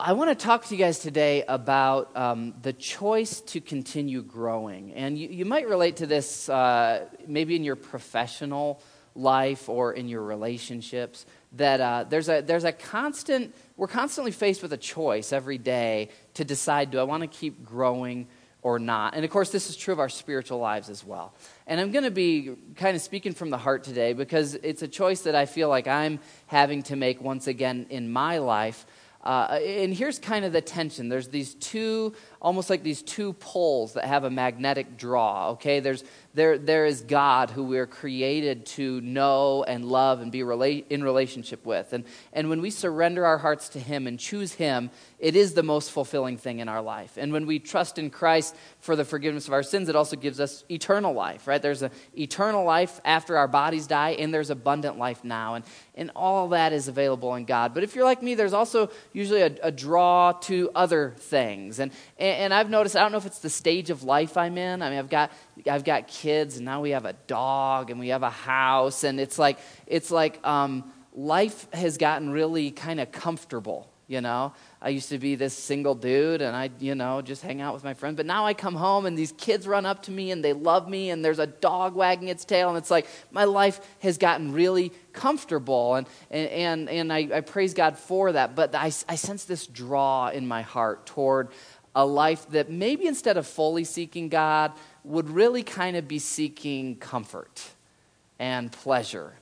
I want to talk to you guys today about um, the choice to continue growing. And you, you might relate to this uh, maybe in your professional life or in your relationships. That uh, there's, a, there's a constant, we're constantly faced with a choice every day to decide do I want to keep growing or not? And of course, this is true of our spiritual lives as well. And I'm going to be kind of speaking from the heart today because it's a choice that I feel like I'm having to make once again in my life uh, and here's kind of the tension. There's these two, almost like these two poles that have a magnetic draw, okay? There's, there, there is God who we are created to know and love and be rela- in relationship with. And, and when we surrender our hearts to Him and choose Him, it is the most fulfilling thing in our life. And when we trust in Christ for the forgiveness of our sins, it also gives us eternal life, right? There's an eternal life after our bodies die, and there's abundant life now. And, and all that is available in God. But if you're like me, there's also usually a, a draw to other things. And, and, and I've noticed, I don't know if it's the stage of life I'm in. I mean, I've got, I've got kids, and now we have a dog, and we have a house, and it's like, it's like um, life has gotten really kind of comfortable, you know? I used to be this single dude and I, you know, just hang out with my friends. But now I come home and these kids run up to me and they love me and there's a dog wagging its tail. And it's like my life has gotten really comfortable. And, and, and I, I praise God for that. But I, I sense this draw in my heart toward a life that maybe instead of fully seeking God, would really kind of be seeking comfort and pleasure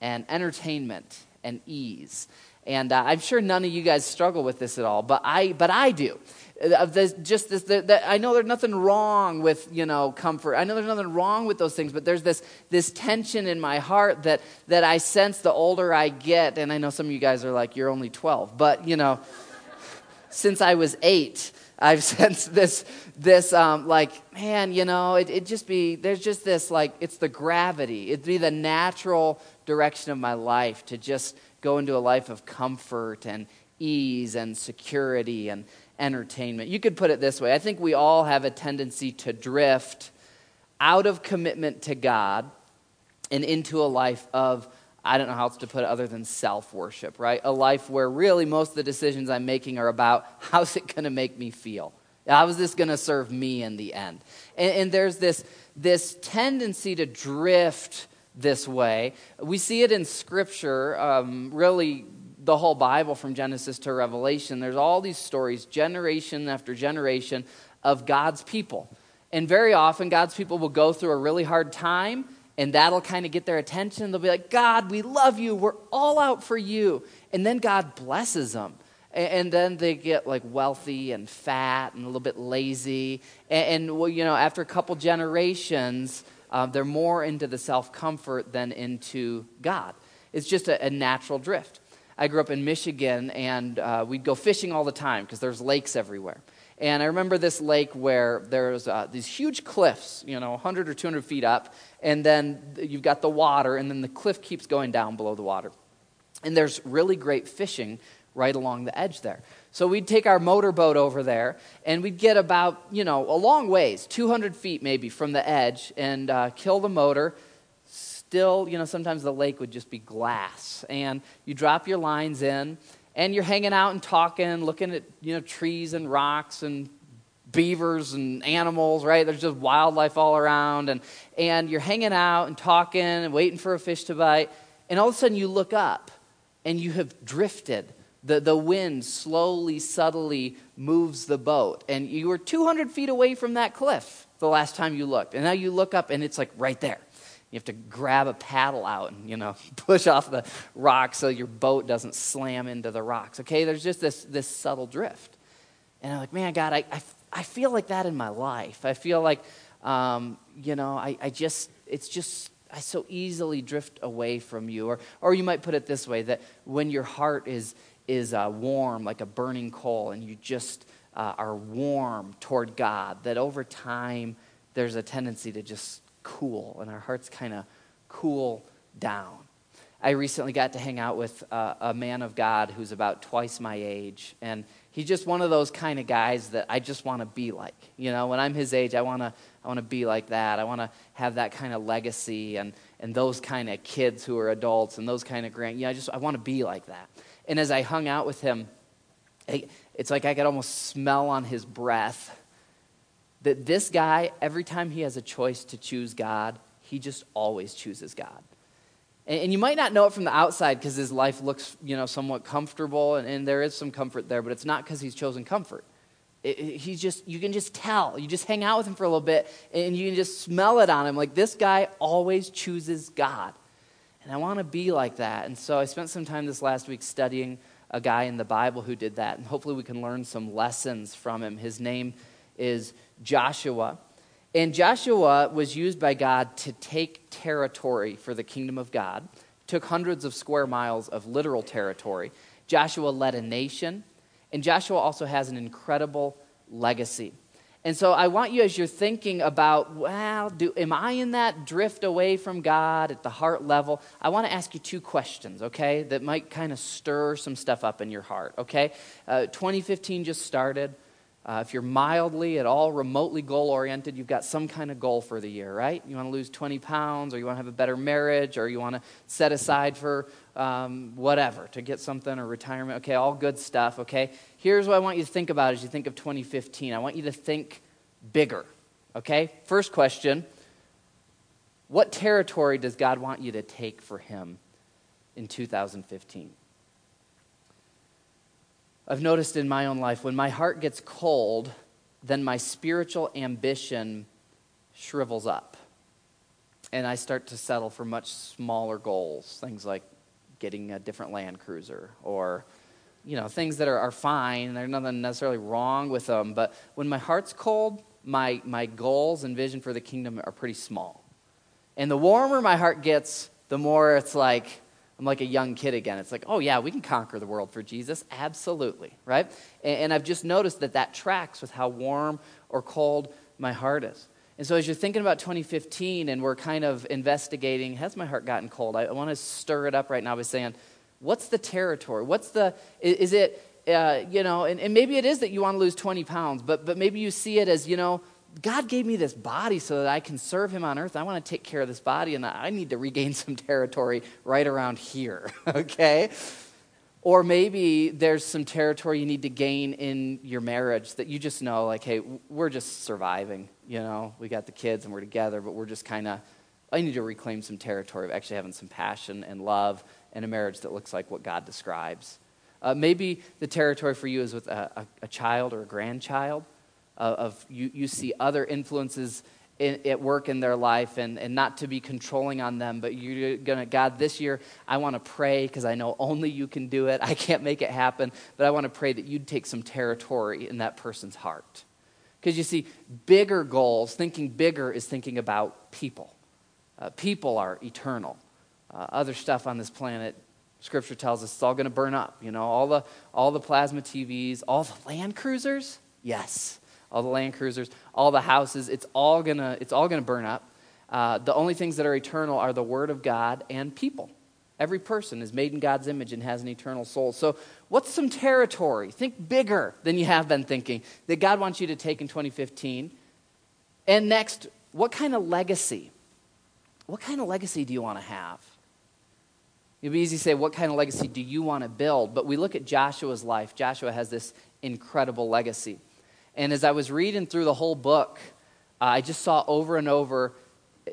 and entertainment and ease. And uh, I'm sure none of you guys struggle with this at all, but I, but I do. Uh, just this, the, the, I know there's nothing wrong with you know comfort. I know there's nothing wrong with those things, but there's this this tension in my heart that that I sense the older I get. And I know some of you guys are like, you're only 12, but you know, since I was eight, I've sensed this this um, like man, you know, it it just be there's just this like it's the gravity. It'd be the natural direction of my life to just go into a life of comfort and ease and security and entertainment. You could put it this way I think we all have a tendency to drift out of commitment to God and into a life of, I don't know how else to put it other than self worship, right? A life where really most of the decisions I'm making are about how's it going to make me feel? How is this going to serve me in the end? And, and there's this, this tendency to drift this way. We see it in Scripture, um, really, the whole Bible from Genesis to Revelation. There's all these stories, generation after generation, of God's people. And very often, God's people will go through a really hard time, and that'll kind of get their attention. They'll be like, God, we love you. We're all out for you. And then God blesses them. And then they get like wealthy and fat and a little bit lazy. And, well, you know, after a couple generations, uh, they're more into the self comfort than into God. It's just a, a, natural drift. I grew up in Michigan, and uh, we'd go fishing all the time because there's lakes everywhere. And I remember this lake where there's uh, these huge cliffs, you know, 100 or 200 feet up, and then you've got the water, and then the cliff keeps going down below the water. And there's really great fishing right along the edge there. So we'd take our motorboat over there, and we'd get about, you know, a long ways, 200 feet maybe from the edge, and uh, kill the motor. Still, you know, sometimes the lake would just be glass. And you drop your lines in, and you're hanging out and talking, looking at, you know, trees and rocks and beavers and animals, right? There's just wildlife all around. And, and you're hanging out and talking and waiting for a fish to bite. And all of a sudden you look up, and you have drifted the, the wind slowly, subtly moves the boat. And you were 200 feet away from that cliff the last time you looked. And now you look up and it's like right there. You have to grab a paddle out and, you know, push off the rock so your boat doesn't slam into the rocks. Okay, there's just this, this subtle drift. And I'm like, man, God, I, I, I feel like that in my life. I feel like, um, you know, I, I just, it's just, I so easily drift away from you. Or, or you might put it this way that when your heart is, is uh, warm like a burning coal and you just uh, are warm toward God, that over time there's a tendency to just cool and our hearts kind of cool down. I recently got to hang out with uh, a man of God who's about twice my age, and he's just one of those kind of guys that I just want to be like. You know, when I'm his age, I want to I want to be like that. I want to have that kind of legacy and and those kind of kids who are adults and those kind of grand. You know, I just I want to be like that. And as I hung out with him, it's like I could almost smell on his breath that this guy, every time he has a choice to choose God, he just always chooses God. And, and you might not know it from the outside because his life looks, you know, somewhat comfortable, and, and there is some comfort there, but it's not because he's chosen comfort. It, it, he's just, you can just tell. You just hang out with him for a little bit, and you can just smell it on him. Like this guy always chooses God. And I want to be like that. And so I spent some time this last week studying a guy in the Bible who did that. And hopefully we can learn some lessons from him. His name is Joshua. And Joshua was used by God to take territory for the kingdom of God, took hundreds of square miles of literal territory. Joshua led a nation, and Joshua also has an incredible legacy. And so I want you, as you're thinking about, well, do, am I in that drift away from God at the heart level? I want to ask you two questions, okay, that might kind of stir some stuff up in your heart, okay? Uh, 2015 just started. Uh, if you're mildly at all remotely goal oriented, you've got some kind of goal for the year, right? You want to lose 20 pounds, or you want to have a better marriage, or you want to set aside for um, whatever to get something or retirement. Okay, all good stuff, okay? Here's what I want you to think about as you think of 2015. I want you to think bigger, okay? First question What territory does God want you to take for Him in 2015? I've noticed in my own life when my heart gets cold, then my spiritual ambition shrivels up. And I start to settle for much smaller goals, things like getting a different Land Cruiser or you know, things that are, are fine. There's nothing necessarily wrong with them. But when my heart's cold, my, my goals and vision for the kingdom are pretty small. And the warmer my heart gets, the more it's like, I'm like a young kid again. It's like, oh, yeah, we can conquer the world for Jesus. Absolutely, right? And, and I've just noticed that that tracks with how warm or cold my heart is. And so, as you're thinking about 2015 and we're kind of investigating, has my heart gotten cold? I, I want to stir it up right now by saying, what's the territory? What's the, is, is it, uh, you know, and, and maybe it is that you want to lose 20 pounds, but, but maybe you see it as, you know, God gave me this body so that I can serve him on earth. I want to take care of this body, and I need to regain some territory right around here, okay? Or maybe there's some territory you need to gain in your marriage that you just know, like, hey, we're just surviving. You know, we got the kids and we're together, but we're just kind of, I need to reclaim some territory of actually having some passion and love and a marriage that looks like what God describes. Uh, maybe the territory for you is with a, a, a child or a grandchild of, of you, you see other influences in, at work in their life and, and not to be controlling on them, but you're going to, God, this year I want to pray because I know only you can do it. I can't make it happen, but I want to pray that you'd take some territory in that person's heart. Because you see, bigger goals, thinking bigger is thinking about people. Uh, people are eternal. Uh, other stuff on this planet, Scripture tells us it's all going to burn up. You know, all the, all the plasma TVs, all the Land Cruisers, yes all the Land Cruisers, all the houses. It's all gonna, it's all gonna burn up. Uh, the only things that are eternal are the Word of God and people. Every person is made in God's image and has an eternal soul. So, what's some territory? Think bigger than you have been thinking that God wants you to take in 2015. And next, what kind of legacy? What kind of legacy do you want to have? It'd be easy to say, what kind of legacy do you want to build? But we look at Joshua's life. Joshua has this incredible legacy. And as I was reading through the whole book, uh, I just saw over and over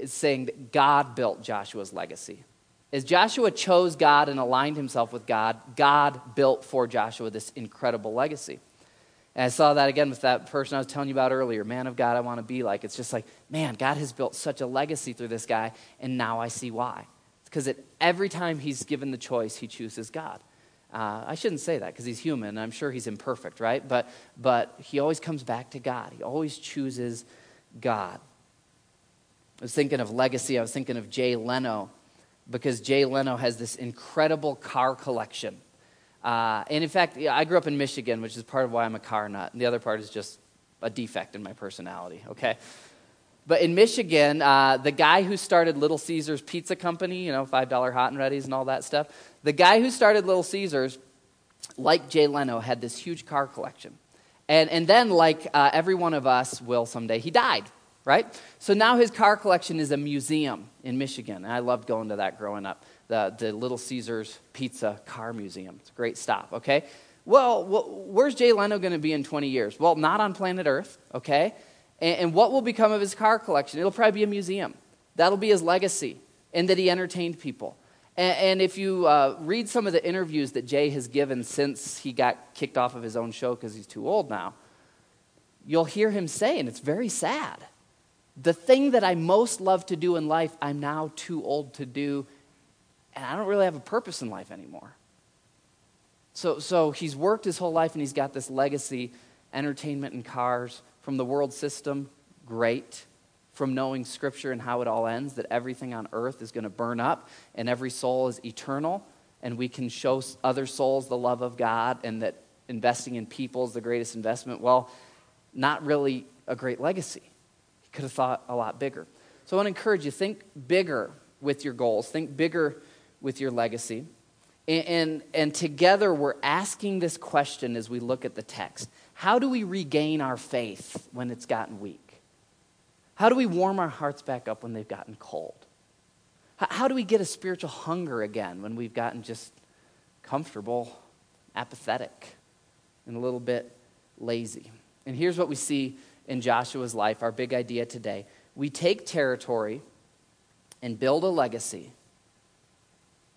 saying that God built Joshua's legacy. As Joshua chose God and aligned himself with God, God built for Joshua this incredible legacy. And I saw that again with that person I was telling you about earlier, man of God, I want to be like. It's just like, man, God has built such a legacy through this guy, and now I see why. It's because every time he's given the choice, he chooses God. Uh, I shouldn't say that because he's human. I'm sure he's imperfect, right? But, but he always comes back to God. He always chooses God. I was thinking of legacy. I was thinking of Jay Leno because Jay Leno has this incredible car collection. Uh, and in fact, I grew up in Michigan, which is part of why I'm a car nut. And the other part is just a defect in my personality, okay? But in Michigan, uh, the guy who started Little Caesars Pizza Company, you know, $5 hot and ready's and all that stuff, the guy who started Little Caesars, like Jay Leno, had this huge car collection. And, and then, like uh, every one of us will someday, he died, right? So now his car collection is a museum in Michigan. And I loved going to that growing up, the, the Little Caesars Pizza Car Museum. It's a great stop, okay? well, where's Jay Leno going to be in 20 years? Well, not on planet Earth, okay? And, and what will become of his car collection? It'll probably be a museum. That'll be his legacy, and that he entertained people. And, and if you uh, read some of the interviews that Jay has given since he got kicked off of his own show because he's too old now, you'll hear him say, and it's very sad, the thing that I most love to do in life, I'm now too old to do, and I don't really have a purpose in life anymore. So, so he's worked his whole life and he's got this legacy entertainment and cars from the world system, great. From knowing scripture and how it all ends, that everything on earth is going to burn up and every soul is eternal, and we can show other souls the love of God and that investing in people is the greatest investment. Well, not really a great legacy. He could have thought a lot bigger. So I want to encourage you think bigger with your goals, think bigger with your legacy. And, and, and, together we're asking this question as we look at the text How do we regain our faith when it's gotten weak? How do we warm our hearts back up when they've gotten cold? How, do we get a spiritual hunger again when we've gotten just comfortable, apathetic, and a little bit lazy? And here's what we see in Joshua's life, our big idea today. We take territory and build a legacy.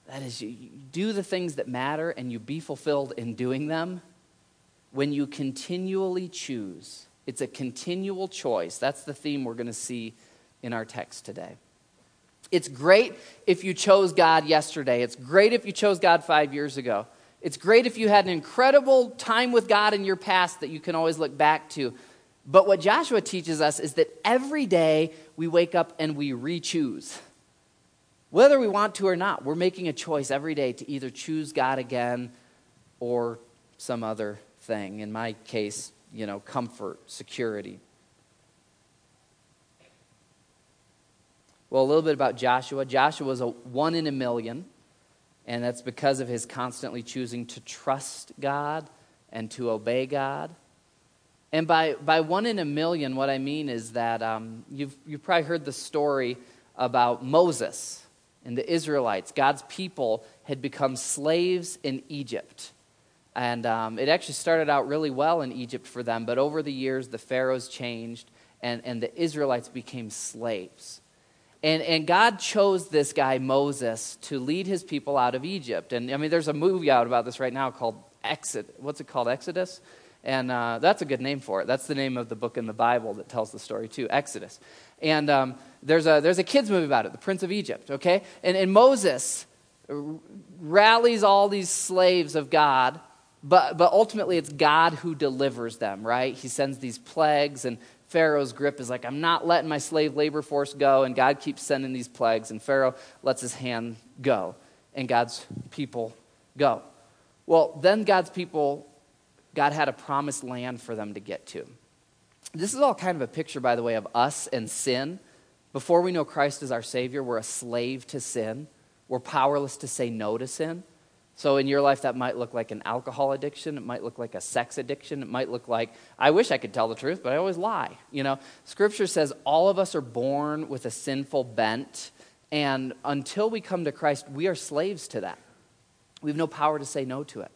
That is, you do the things that matter and you be fulfilled in doing them when you continually choose. It's a continual choice. That's the theme we're going to see in our text today. It's great if you chose God yesterday. It's great if you chose God five years ago. It's great if you had an incredible time with God in your past that you can always look back to. But what Joshua teaches us is that every day we wake up and we re choose. Whether we want to or not, we're making a choice every day to either choose God again or some other thing. In my case, you know, comfort, security. Well, a little bit about Joshua. Joshua was a one in a million. And that's because of his constantly choosing to trust God and to obey God. And by, by one in a million, what I mean is that um, you've, you've probably heard the story about Moses and the Israelites. God's people had become slaves in Egypt. And um, it actually started out really well in Egypt for them, but over the years, the pharaohs changed and, and the Israelites became slaves. And, and God chose this guy, Moses, to lead his people out of Egypt. And I mean, there's a movie out about this right now called Exit. What's it called? Exodus? And uh, that's a good name for it. That's the name of the book in the Bible that tells the story, too Exodus. And um, there's, a, there's a kid's movie about it, The Prince of Egypt, okay? And, and Moses rallies all these slaves of God but, but ultimately it's God who delivers them, right? He sends these plagues, and Pharaoh's grip is like, I'm not letting my slave labor force go, and God keeps sending these plagues, and Pharaoh lets his hand go, and God's people go. Well, then God's people, God had a promised land for them to get to. This is all kind of a picture, by the way, of us and sin. Before we know Christ as our Savior, we're a slave to sin. We're powerless to say no to sin. So, in your life, that might look like an alcohol addiction. It might look like a sex addiction. It might look like, I wish I could tell the truth, but I always lie. You know, Scripture says all of us are born with a sinful bent, and until we come to Christ, we are slaves to that. We have no power to say no to it.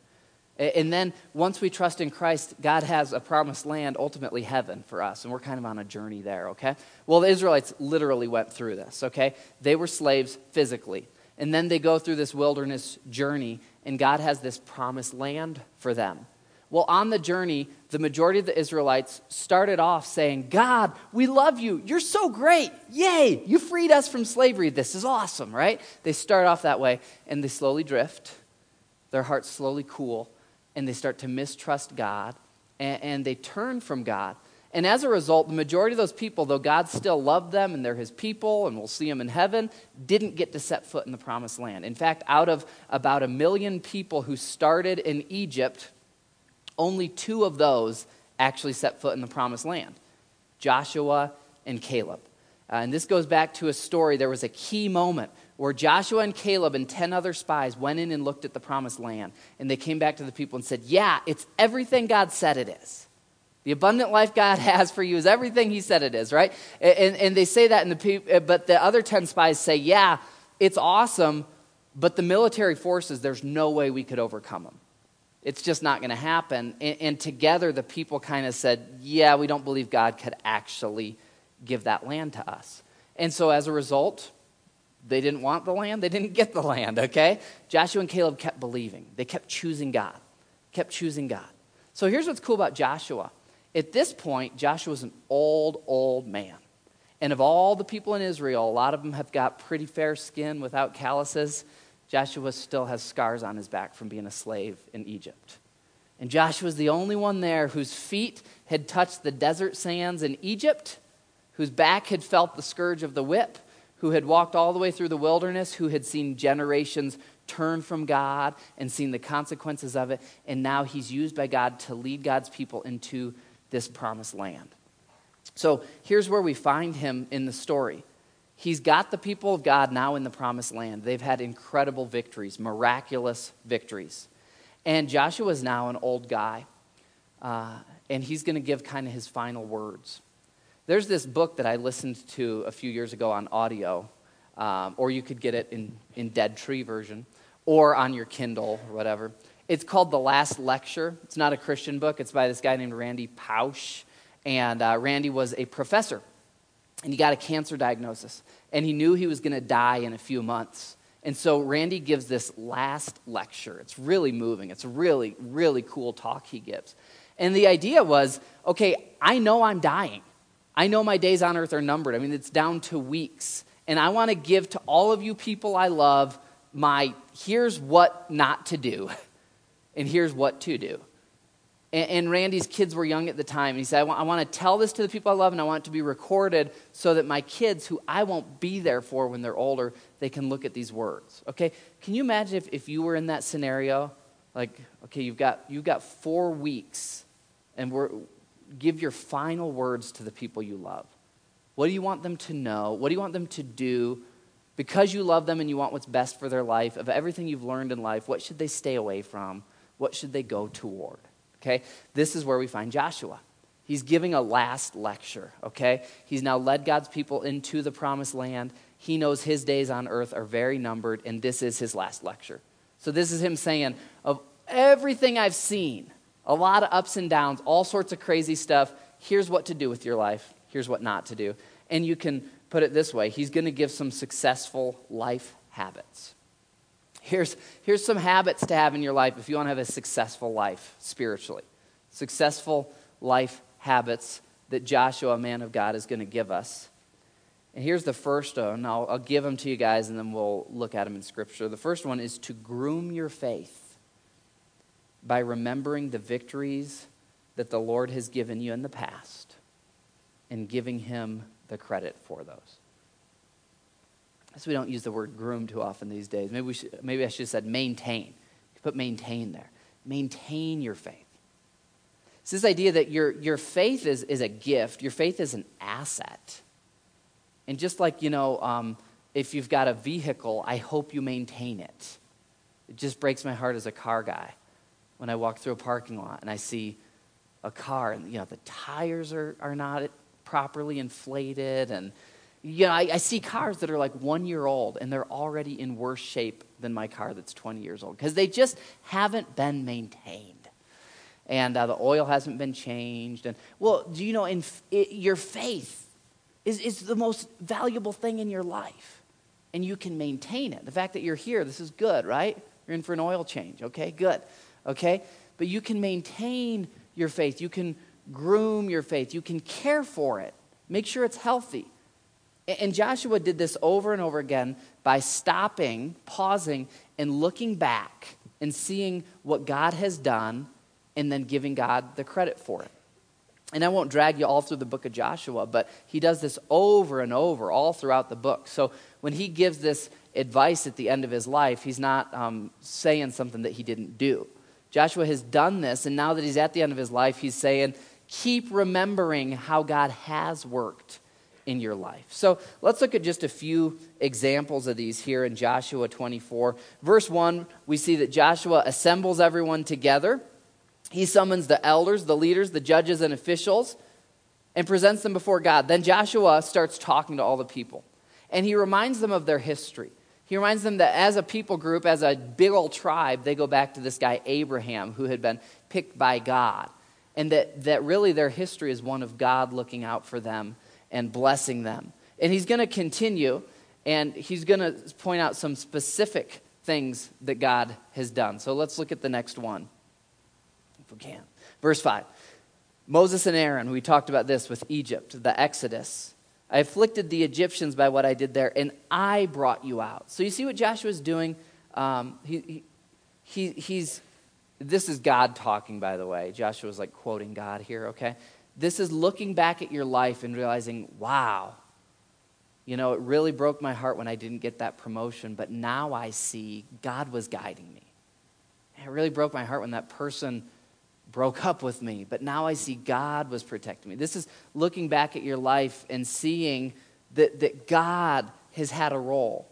And then once we trust in Christ, God has a promised land, ultimately heaven for us. And we're kind of on a journey there, okay? Well, the Israelites literally went through this, okay? They were slaves physically. And then they go through this wilderness journey, and God has this promised land for them. Well, on the journey, the majority of the Israelites started off saying, God, we love you. You're so great. Yay. You freed us from slavery. This is awesome, right? They start off that way, and they slowly drift. Their hearts slowly cool, and they start to mistrust God, and, and they turn from God. And as a result, the majority of those people, though God still loved them and they're his people and we'll see them in heaven, didn't get to set foot in the promised land. In fact, out of about a million people who started in Egypt, only two of those actually set foot in the promised land Joshua and Caleb. Uh, and this goes back to a story. There was a key moment where Joshua and Caleb and 10 other spies went in and looked at the promised land. And they came back to the people and said, Yeah, it's everything God said it is. The abundant life God has for you is everything He said it is, right? And, and they say that, in the, uh, but the other 10 spies say, yeah, it's awesome, but the military forces, there's no way we could overcome them. It's just not going to happen. And, and together, the people kind of said, Yeah, we don't believe God could actually give that land to us. And so, as a result, they didn't want the land, they didn't get the land, okay? Joshua and Caleb kept believing. They kept choosing God, kept choosing God. So, here's what's cool about Joshua. At this point, Joshua was an old, old man. And of all the people in Israel, a lot of them have got pretty fair skin without calluses. Joshua still has scars on his back from being a slave in Egypt. And Joshua was the only one there whose feet had touched the desert sands in Egypt, whose back had felt the scourge of the whip, who had walked all the way through the wilderness, who had seen generations turn from God and seen the consequences of it. And now he's used by God to lead God's people into this promised land. So here's where we find him in the story. He's got the people of God now in the promised land. They've had incredible victories, miraculous victories. And Joshua is now an old guy, uh, and he's going to give kind of his final words. There's this book that I listened to a few years ago on audio, um, or you could get it in, in Dead Tree version, or on your Kindle or whatever. It's called The Last Lecture. It's not a Christian book, it's by this guy named Randy Pausch. And uh, Randy was a professor, and he got a cancer diagnosis, and he knew he was going to die in a few months. And so Randy gives this last lecture. It's really moving. It's a really, really cool talk he gives. And the idea was okay, I know I'm dying. I know my days on earth are numbered. I mean, it's down to weeks. And I want to give to all of you people I love my here's what not to do, and here's what to do. And, and Randy's kids were young at the time. And he said, I want, I want to tell this to the people I love, and I want it to be recorded so that my kids, who I won't be there for when they're older, they can look at these words. Okay? Can you imagine if, if you were in that scenario? Like, okay, you've got, you've got four weeks, and we're, give your final words to the people you love. What do you want them to know? What do you want them to do? Because you love them and you want what's best for their life, of everything you've learned in life, what should they stay away from? What should they go toward? Okay? This is where we find Joshua. He's giving a last lecture, okay? He's now led God's people into the promised land. He knows his days on earth are very numbered, and this is his last lecture. So, this is him saying, Of everything I've seen, a lot of ups and downs, all sorts of crazy stuff. Here's what to do with your life. Here's what not to do. And you can put it this way He's going to give some successful life habits. Here's, here's some habits to have in your life if you want to have a successful life spiritually. Successful life habits that Joshua, a man of God, is going to give us. And here's the first one. I'll, I'll give them to you guys and then we'll look at them in Scripture. The first one is to groom your faith by remembering the victories that the Lord has given you in the past and giving Him the credit for those. We don't use the word groom too often these days. Maybe, we should, maybe I should have said maintain. Put maintain there. Maintain your faith. It's this idea that your, your faith is, is a gift, your faith is an asset. And just like, you know, um, if you've got a vehicle, I hope you maintain it. It just breaks my heart as a car guy when I walk through a parking lot and I see a car and you know the tires are, are not properly inflated and you know I, I see cars that are like one year old and they're already in worse shape than my car that's 20 years old because they just haven't been maintained and uh, the oil hasn't been changed and well do you know in it, your faith is, is the most valuable thing in your life and you can maintain it the fact that you're here this is good right you're in for an oil change okay good okay? But you can maintain your faith. You can groom your faith. You can care for it. Make sure it's healthy. And Joshua did this over and over again by stopping, pausing, and looking back and seeing what God has done and then giving God the credit for it. And I won't drag you all through the book of Joshua, but he does this over and over all throughout the book. So when he gives this advice at the end of his life, he's not um, saying something that he didn't do. Joshua has done this, and now that he's at the end of his life, he's saying, keep remembering how God has worked in your life. So let's look at just a few examples of these here in Joshua 24. Verse 1, we see that Joshua assembles everyone together. He summons the elders, the leaders, the judges, and officials, and presents them before God. Then Joshua starts talking to all the people, and he reminds them of their history. He reminds them that as a people group, as a big old tribe, they go back to this guy, Abraham, who had been picked by God. And that, that really their history is one of God looking out for them and blessing them. And he's going to continue, and he's going to point out some specific things that God has done. So let's look at the next one, if we can. Verse 5 Moses and Aaron, we talked about this with Egypt, the Exodus. I afflicted the Egyptians by what I did there, and I brought you out. So you see what Joshua's doing? Um, he, he, he's, this is God talking, by the way. Joshua's like quoting God here, okay? This is looking back at your life and realizing, wow, you know, it really broke my heart when I didn't get that promotion, but now I see God was guiding me. It really broke my heart when that person broke up with me, but now I see God was protecting me. This is looking back at your life and seeing that, that God has had a role.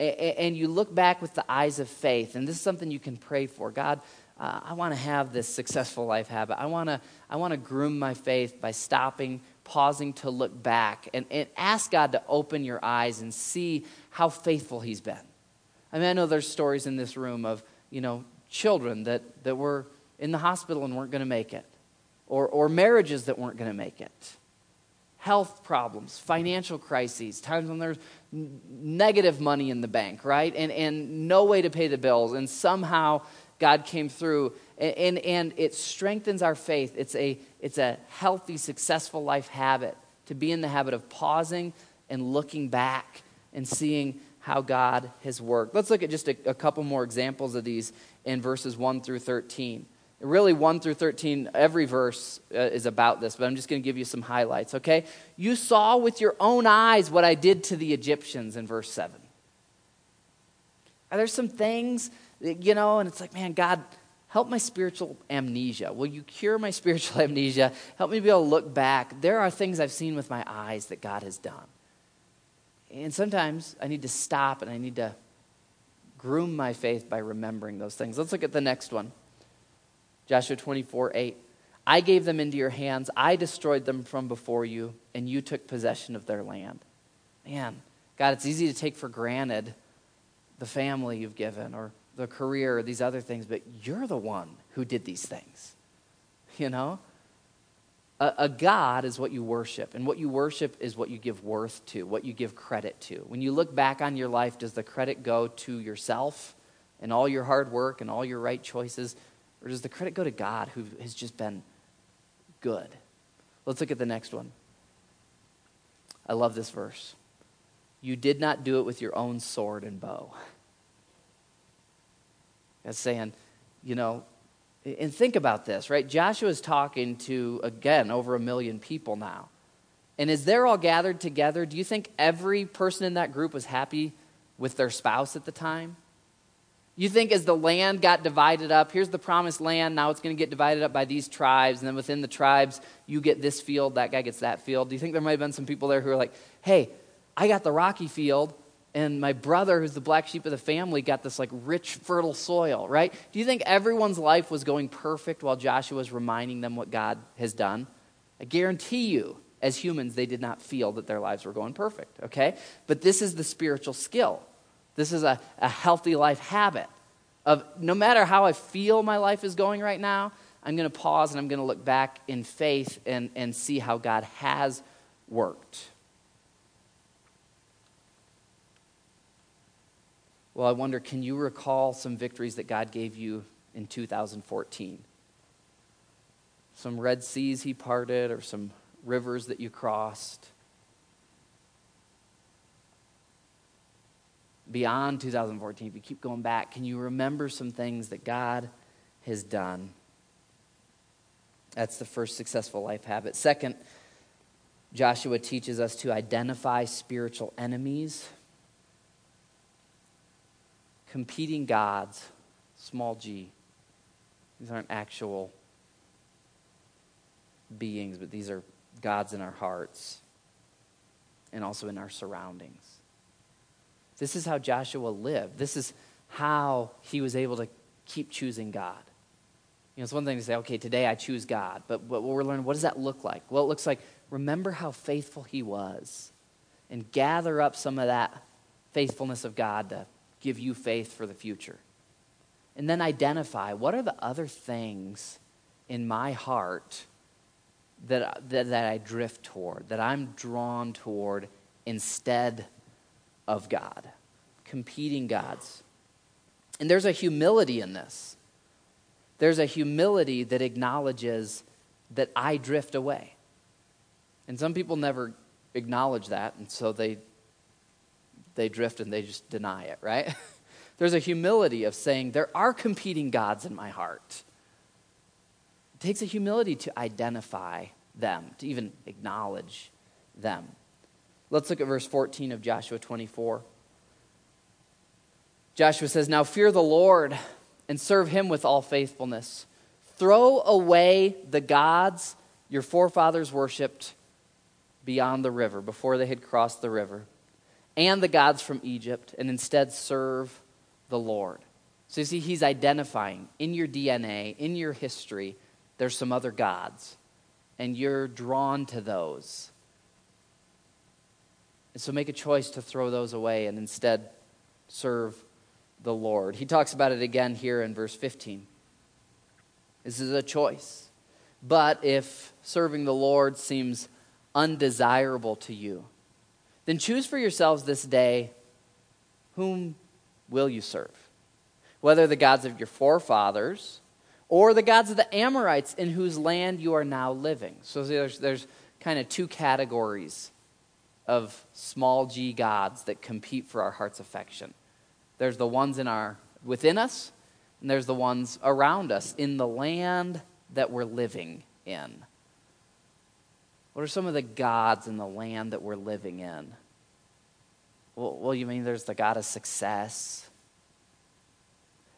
And you look back with the eyes of faith, and this is something you can pray for. God, uh, I want to have this successful life habit. I want to I want to groom my faith by stopping, pausing to look back, and, and ask God to open your eyes and see how faithful He's been. I mean, I know there's stories in this room of, you know, children that, that were in the hospital and weren't going to make it, or, or marriages that weren't going to make it, health problems, financial crises, times when there's negative money in the bank, right? And, and no way to pay the bills, and somehow God came through. And, and, and it strengthens our faith. It's a, it's a healthy, successful life habit to be in the habit of pausing and looking back and seeing how God has worked. Let's look at just a, a couple more examples of these in verses 1 through 13. Really, 1 through 13, every verse uh, is about this, but I'm just going to give you some highlights, okay? You saw with your own eyes what I did to the Egyptians in verse 7. Are there some things, that, you know, and it's like, man, God, help my spiritual amnesia. Will you cure my spiritual amnesia? Help me be able to look back. There are things I've seen with my eyes that God has done. And sometimes I need to stop and I need to groom my faith by remembering those things. Let's look at the next one. Joshua 24, 8. I gave them into your hands. I destroyed them from before you, and you took possession of their land. Man, God, it's easy to take for granted the family you've given or the career or these other things, but you're the one who did these things. You know? A, a, God is what you worship, and what you worship is what you give worth to, what you give credit to. When you look back on your life, does the credit go to yourself and all your hard work and all your right choices? Or does the credit go to God who has just been good? Let's look at the next one. I love this verse. You did not do it with your own sword and bow. That's saying, you know, and think about this, right? Joshua is talking to, again, over a million people now. And as they're all gathered together, do you think every person in that group was happy with their spouse at the time? You think as the land got divided up, here's the promised land, now it's going to get divided up by these tribes, and then within the tribes, you get this field, that guy gets that field. Do you think there might have been some people there who are like, hey, I got the rocky field, and my brother, who's the black sheep of the family, got this like rich, fertile soil, right? Do you think everyone's life was going perfect while Joshua was reminding them what God has done? I guarantee you, as humans, they did not feel that their lives were going perfect, okay? But this is the spiritual skill. This is a, a healthy life habit of no matter how I feel my life is going right now, I'm going to pause and I'm going to look back in faith and, and see how God has worked. Well, I wonder can you recall some victories that God gave you in 2014? Some Red Seas he parted, or some rivers that you crossed? Beyond 2014, if you keep going back, can you remember some things that God has done? That's the first successful life habit. Second, Joshua teaches us to identify spiritual enemies, competing gods, small g. These aren't actual beings, but these are gods in our hearts and also in our surroundings. This is how Joshua lived. This is how he was able to keep choosing God. You know, it's one thing to say, okay, today I choose God, but what we're learning, what does that look like? Well, it looks like remember how faithful he was and gather up some of that faithfulness of God to give you faith for the future. And then identify what are the other things in my heart that, that, that I drift toward, that I'm drawn toward instead of God, competing gods. And there's a humility in this. There's a humility that acknowledges that I drift away. And some people never acknowledge that, and so they, they drift and they just deny it, right? There's a humility of saying, there are competing gods in my heart. It takes a humility to identify them, to even acknowledge them. Let's look at verse 14 of Joshua 24. Joshua says, Now fear the Lord and serve him with all faithfulness. Throw away the gods your forefathers worshipped beyond the river, before they had crossed the river, and the gods from Egypt, and instead serve the Lord. So you see, he's identifying in your DNA, in your history, there's some other gods, and you're drawn to those. And so make a choice to throw those away and instead serve the Lord. He talks about it again here in verse 15. This is a choice. But if serving the Lord seems undesirable to you, then choose for yourselves this day whom will you serve? Whether the gods of your forefathers or the gods of the Amorites in whose land you are now living. So there's, there's kind of two categories of small g gods that compete for our heart's affection. There's the ones in our within us, and there's the ones around us in the land that we're living in. What are some of the gods in the land that we're living in? Well, well, you mean there's the God of success.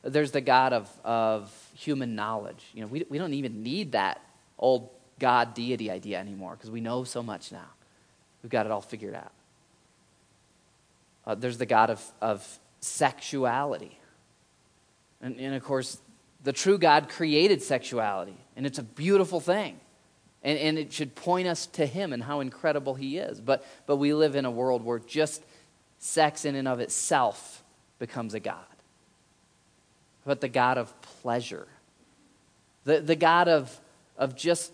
There's the God of, of human knowledge. You know, we, we don't even need that old God deity idea anymore because we know so much now. We've got it all figured out. Uh, there's the God of, of sexuality. And, and of course, the true God created sexuality, and it's a beautiful thing. And, and it should point us to Him and how incredible He is. But, but we live in a world where just sex in and of itself becomes a God. But the God of pleasure, the, the God of, of just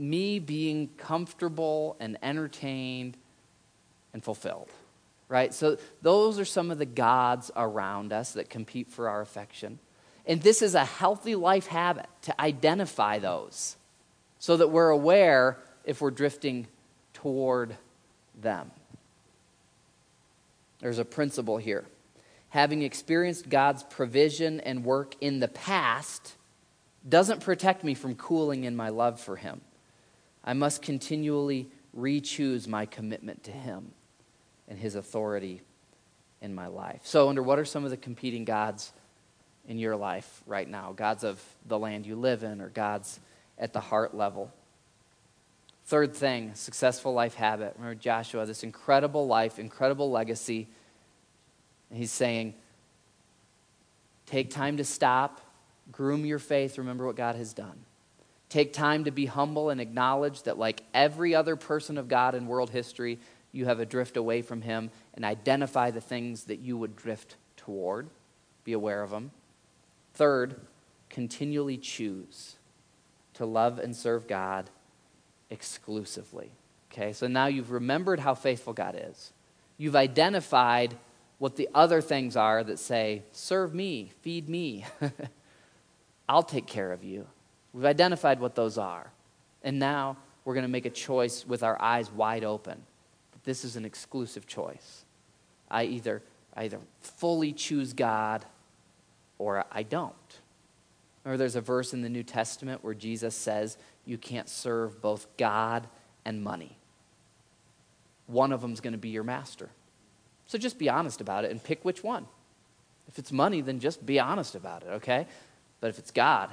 me being comfortable and entertained and fulfilled. Right? So, those are some of the gods around us that compete for our affection. And this is a healthy life habit to identify those so that we're aware if we're drifting toward them. There's a principle here. Having experienced God's provision and work in the past doesn't protect me from cooling in my love for Him. I must continually re choose my commitment to Him and His authority in my life. So, under what are some of the competing gods in your life right now? Gods of the land you live in, or gods at the heart level? Third thing, successful life habit. Remember Joshua, this incredible life, incredible legacy. he's saying, take time to stop, groom your faith, remember what God has done. Take time to be humble and acknowledge that, like every other person of God in world history, you have a drift away from Him and identify the things that you would drift toward. Be aware of them. Third, continually choose to love and serve God exclusively. Okay, so now you've remembered how faithful God is. You've identified what the other things are that say, serve me, feed me, I'll take care of you. We've identified what those are. And now we're going to make a choice with our eyes wide open. This is an exclusive choice. I either, I either fully choose God or I don't. Or there's a verse in the New Testament where Jesus says, you can't serve both God and money. One of them's going to be your master. So just be honest about it and pick which one. If it's money, then just be honest about it, okay? But if it's God,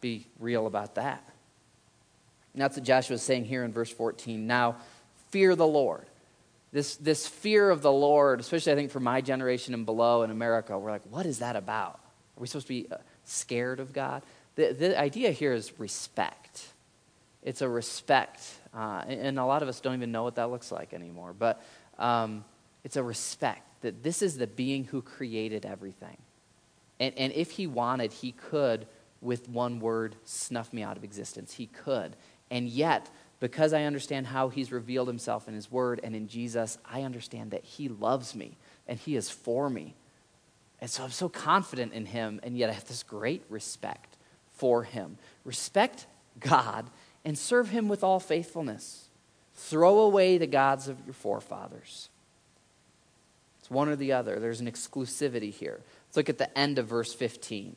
be real about that. And that's what Joshua is saying here in verse 14. Now, fear the Lord. This, this fear of the Lord, especially I think for my generation and below in America, we're like, what is that about? Are we supposed to be uh, scared of God? The, the idea here is respect. It's a respect. Uh, and a lot of us don't even know what that looks like anymore. But um, it's a respect that this is the being who created everything. And, and if he wanted, he could, with one word, snuff me out of existence. He could. And yet, because I understand how he's revealed himself in his word and in Jesus, I understand that he loves me and he is for me. And so I'm so confident in him, and yet I have this great respect for him. Respect God and serve him with all faithfulness. Throw away the gods of your forefathers. It's one or the other. There's an exclusivity here. Let's look at the end of verse 15.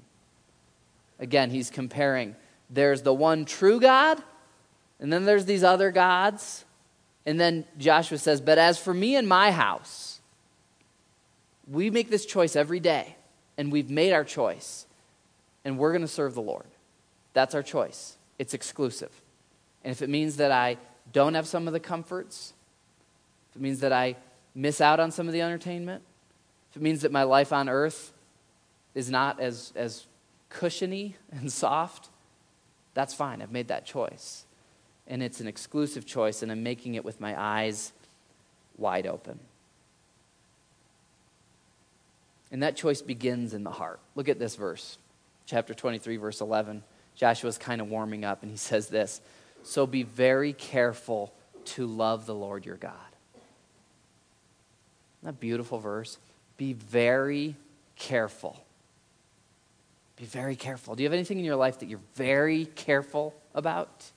Again, he's comparing there's the one true God, and then there's these other gods. And then Joshua says, But as for me and my house, we make this choice every day, and we've made our choice, and we're going to serve the Lord. That's our choice. It's exclusive. And if it means that I don't have some of the comforts, if it means that I miss out on some of the entertainment, if it means that my life on earth is not as, as cushiony and soft, that's fine. I've made that choice. And it's an exclusive choice, and I'm making it with my eyes wide open. And that choice begins in the heart. Look at this verse, chapter 23, verse 11. Joshua's kind of warming up, and he says this So be very careful to love the Lord your God. Isn't that beautiful verse? Be very careful. Be very careful. Do you have anything in your life that you're very careful about?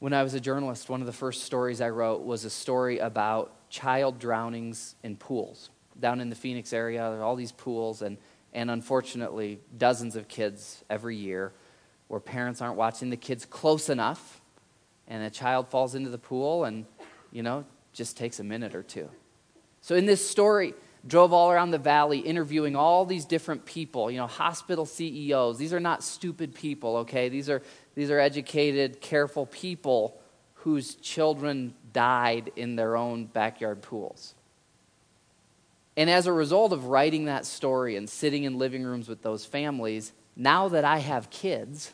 When I was a journalist, one of the first stories I wrote was a story about child drownings in pools. Down in the Phoenix area, there are all these pools, and, and unfortunately, dozens of kids every year where parents aren't watching the kids close enough, and a child falls into the pool and, you know, just takes a minute or two. So, in this story, drove all around the valley interviewing all these different people, you know, hospital CEOs. These are not stupid people, okay? These are, these are educated, careful people whose children died in their own backyard pools. And as a result of writing that story and sitting in living rooms with those families, now that I have kids,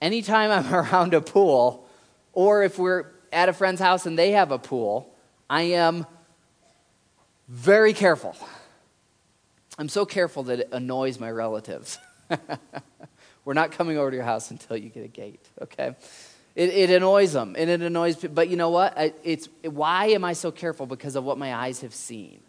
anytime I'm around a pool, or if we're at a friend's house and they have a pool, I am very careful. I'm so careful that it annoys my relatives. We're not coming over to your house until you get a gate, okay? It, it annoys them, and it annoys. But you know what? It's why am I so careful? Because of what my eyes have seen.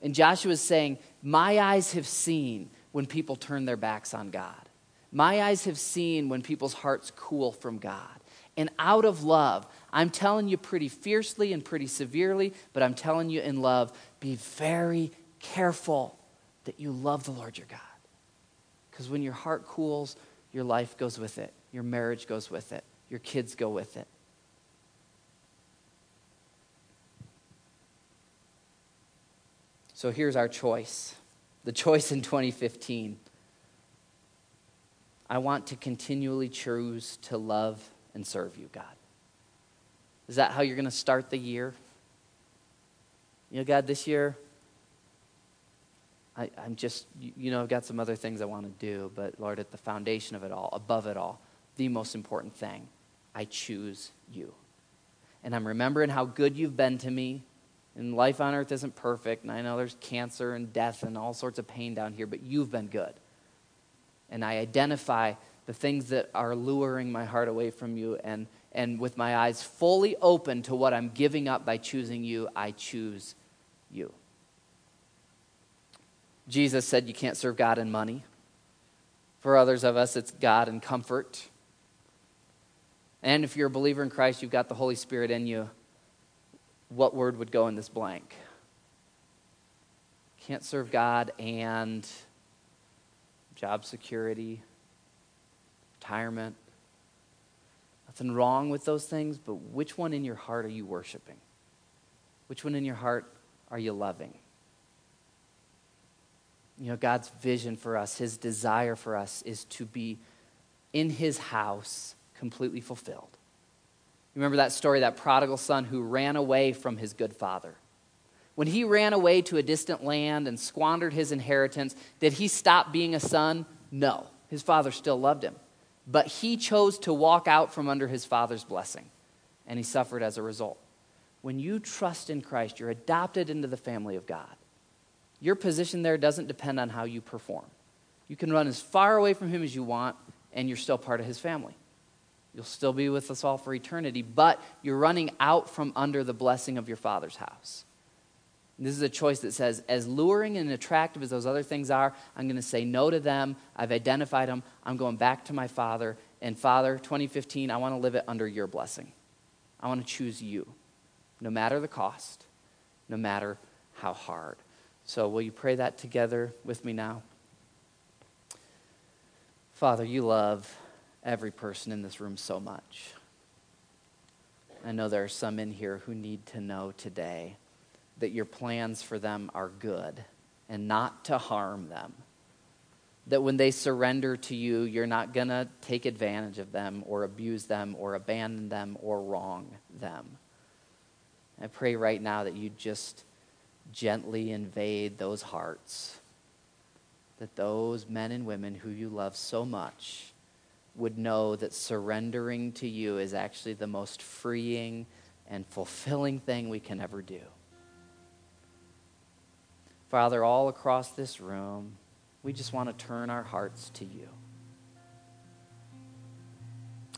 And Joshua is saying, my eyes have seen when people turn their backs on God. My eyes have seen when people's hearts cool from God. And out of love, I'm telling you pretty fiercely and pretty severely, but I'm telling you in love, be very careful that you love the Lord your God. Because when your heart cools, your life goes with it, your marriage goes with it, your kids go with it. So here's our choice the choice in 2015. I want to continually choose to love and serve you, God. Is that how you're going to start the year? You know, God, this year, I, am just, you know, I've got some other things I want to do, but Lord, at the foundation of it all, above it all, the most important thing, I choose you. And I'm remembering how good you've been to me. And life on earth isn't perfect. And I know there's cancer and death and all sorts of pain down here, but you've been good. And I identify the things that are luring my heart away from you. And, and with my eyes fully open to what I'm giving up by choosing you, I choose you. Jesus said you can't serve God and money. For others of us, it's God and comfort. And if you're a believer in Christ, you've got the Holy Spirit in you. What word would go in this blank? Can't serve God and job security, retirement. Nothing wrong with those things, but which one in your heart are you worshiping? Which one in your heart are you loving? You know, God's vision for us, his desire for us is to be in his house completely fulfilled. You remember that story, that prodigal son who ran away from his good father? When he ran away to a distant land and squandered his inheritance, did he stop being a son? No. His father still loved him. But he chose to walk out from under his father's blessing, and he suffered as a result. when you trust in Christ, you're adopted into the family of God. Your position there doesn't depend on how you perform. You can run as far away from Him as you want, and you're still part of His family. You'll still be with us all for eternity, but you're running out from under the blessing of your Father's house. This is a choice that says, as luring and attractive as those other things are, I'm going to say no to them. I've identified them. I'm going back to my Father. And Father, 2015, I want to live it under your blessing. I want to choose you, no matter the cost, no matter how hard. So, will you pray that together with me now? Father, you love every person in this room so much. I know there are some in here who need to know today that your plans for them are good and not to harm them. That when they surrender to you, you're not going to take advantage of them or abuse them or abandon them or wrong them. I pray right now that you just gently invade those hearts, that those men and women who you love so much would know that surrendering to you is actually the most freeing and fulfilling thing we can ever do. Father, all across this room, we just want to turn our hearts to you.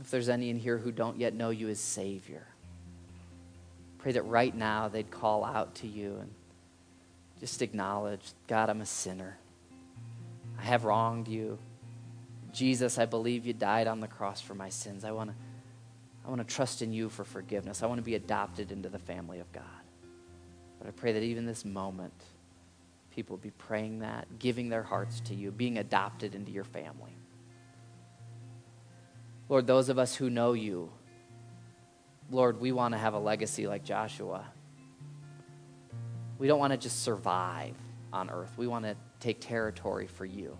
If there's any in here who don't yet know you as Savior, pray that right now they'd call out to you and just acknowledge God, I'm a sinner. I have wronged you. Jesus, I believe you died on the cross for my sins. I want to I want to trust in you for forgiveness. I want to be adopted into the family of God. But I pray that even this moment, people be praying that, giving their hearts to you, being adopted into your family. Lord, those of us who know you, Lord, we want to have a legacy like Joshua. We don't want to just survive on earth, we want to take territory for you.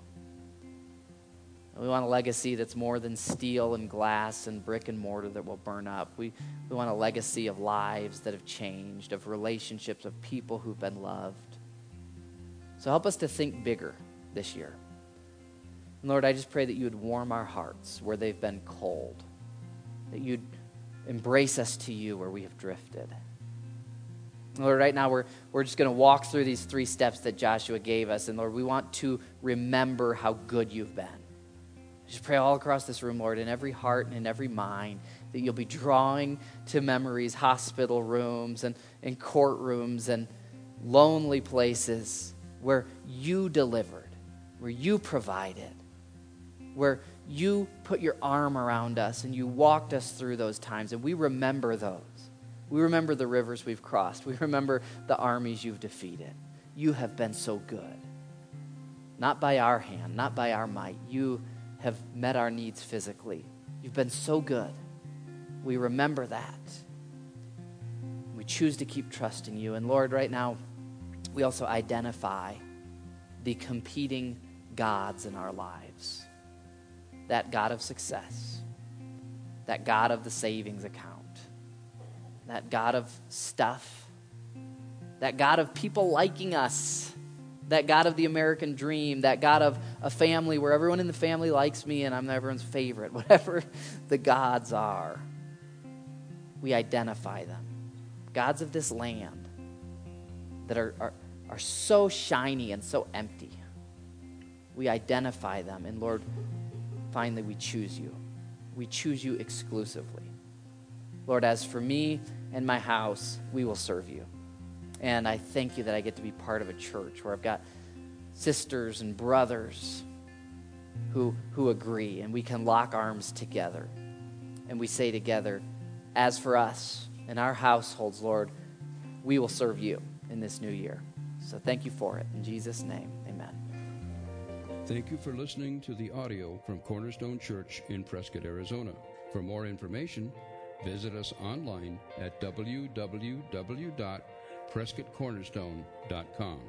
We want a legacy that's more than steel and glass and brick and mortar that will burn up. We, we want a legacy of lives that have changed, of relationships, of people who've been loved. So help us to think bigger this year. And Lord, I just pray that you would warm our hearts where they've been cold, that you'd embrace us to you where we have drifted. Lord, right now we're, we're just going to walk through these three steps that Joshua gave us. And Lord, we want to remember how good you've been. Just pray all across this room, Lord, in every heart and in every mind, that you'll be drawing to memories, hospital rooms and, and courtrooms and lonely places where you delivered, where you provided, where you put your arm around us and you walked us through those times. And we remember those. We remember the rivers we've crossed. We remember the armies you've defeated. You have been so good. Not by our hand, not by our might. You have met our needs physically. You've been so good. We remember that. We choose to keep trusting you. And Lord, right now, we also identify the competing gods in our lives that God of success, that God of the savings account, that God of stuff, that God of people liking us that God of the American dream, that God of a family where everyone in the family likes me and I'm everyone's favorite, whatever the gods are, we identify them. Gods of this land that are, are, are so shiny and so empty. We identify them, and Lord, finally we choose you. We choose you exclusively. Lord, as for me and my house, we will serve you. And I thank you that I get to be part of a church where I've got sisters and brothers who, who agree, and we can lock arms together. And we say together, as for us and our households, Lord, we will serve you in this new year. So thank you for it. In Jesus' name, amen. Thank you for listening to the audio from Cornerstone Church in Prescott, Arizona. For more information, visit us online at www prescottcornerstone.com.